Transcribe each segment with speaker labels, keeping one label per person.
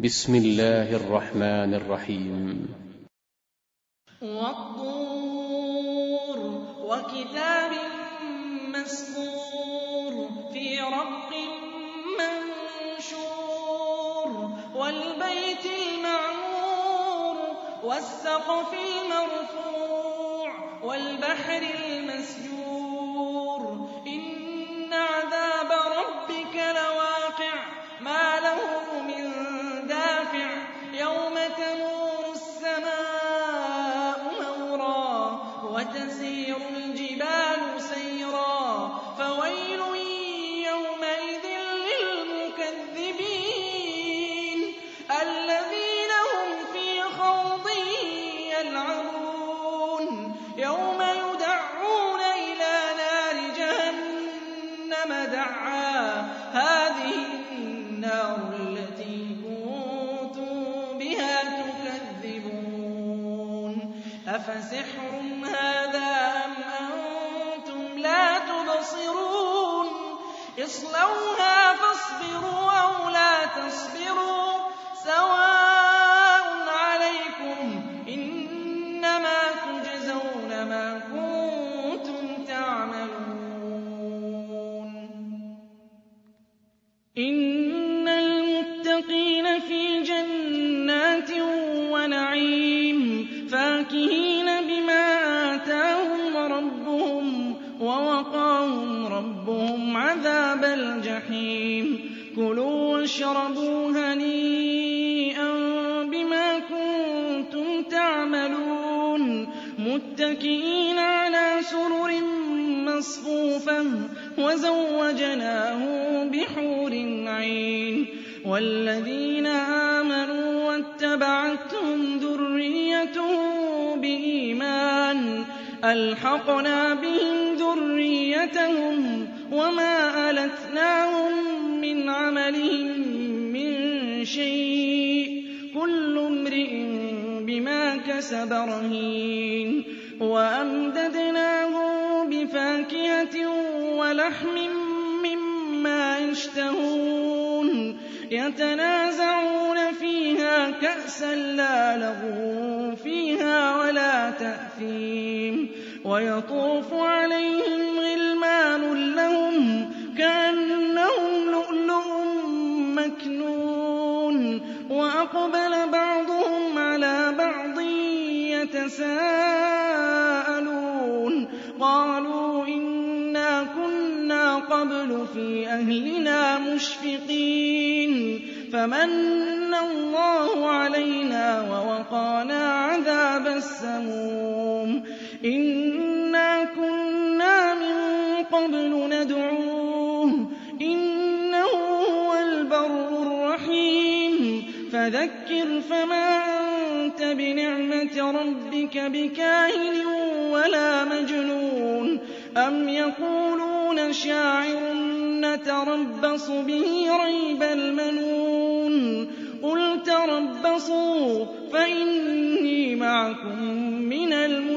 Speaker 1: بسم الله الرحمن الرحيم.
Speaker 2: والطور وكتاب مسكور في رق منشور والبيت المعمور والسقف المرفوع والبحر المسجور. أفسحر هذا أم أنتم لا تبصرون؟ اصلوها فاصبروا أو لا تصبروا. سواء عليكم إنما تجزون ما كنتم تعملون. إن المتقين في جنات ونعيم. فاكهين ووقاهم ربهم عذاب الجحيم. كلوا واشربوا هنيئا بما كنتم تعملون. متكئين على سرر مصفوفة وزوجناهم بحور عين. والذين آمنوا واتبعتهم ذريتهم بإيمان. ألحقنا بهم ذريتهم وما ألتناهم من عملهم من شيء. كل امرئ بما كسب رهين. وأمددناهم بفاكهة ولحم مما يشتهون. يتنازعون فيها كأسا لا لغو فيها ولا تأثيم ويطوف عليهم غلمان لهم كأنهم لؤلؤ مكنون وأقبل بعضهم على بعض يتساءلون قالوا إنا كنا قبل في أهلنا مشفقين فمن الله علينا ووقانا عذاب السموم إنا كنا من قبل ندعوه إنه هو البر الرحيم فذكر فما أنت بنعمة ربك بكاهن ولا مجنون أم يقولون شاعر نتربص به ريب المنون قل تربصوا فإني معكم من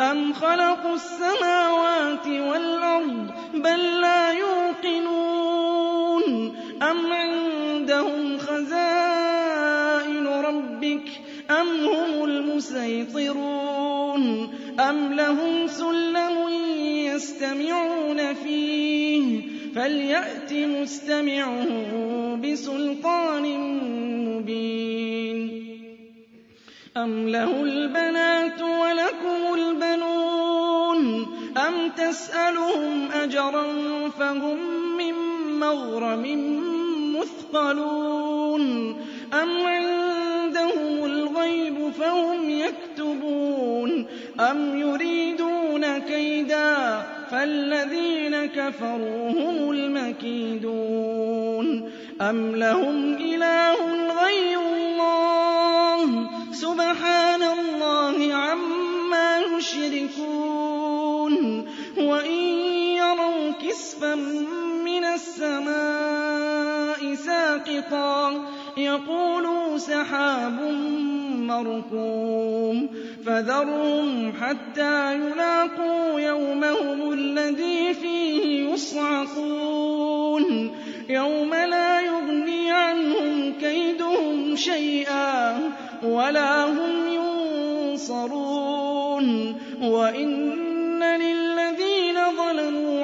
Speaker 2: أم خلقوا السماوات والأرض بل لا يوقنون أم عندهم خزائن ربك أم هم المسيطرون أم لهم سلم يستمعون فيه فليأت مستمعه بسلطان مبين أم له البنات تَسْأَلُهُمْ أَجْرًا فَهُم مِّن مَّغْرَمٍ مُّثْقَلُونَ. أَمْ عِندَهُمُ الْغَيْبُ فَهُمْ يَكْتُبُونَ. أَمْ يُرِيدُونَ كَيْدًا فَالَّذِينَ كَفَرُوا هُمُ الْمَكِيدُونَ. أَمْ لَهُمْ إِلَٰهٌ غَيْرُ اللَّهِ؟ سُبْحَانَ اللَّهِ. كِسُفًا مِّنَ السَّمَاءِ سَاقِطًا. يَقُولُوا سَحَابٌ مَّرْكُومٌ. فَذَرْهُمْ حَتَّىٰ يُلَاقُوا يَوْمَهُمُ الَّذِي فِيهِ يُصْعَقُونَ. يَوْمَ لَا يُغْنِي عَنْهُمْ كَيْدُهُمْ شَيْئًا وَلَا هُمْ يُنصَرُونَ. وَإِنَّ لِلَّذِينَ ظَلَمُوا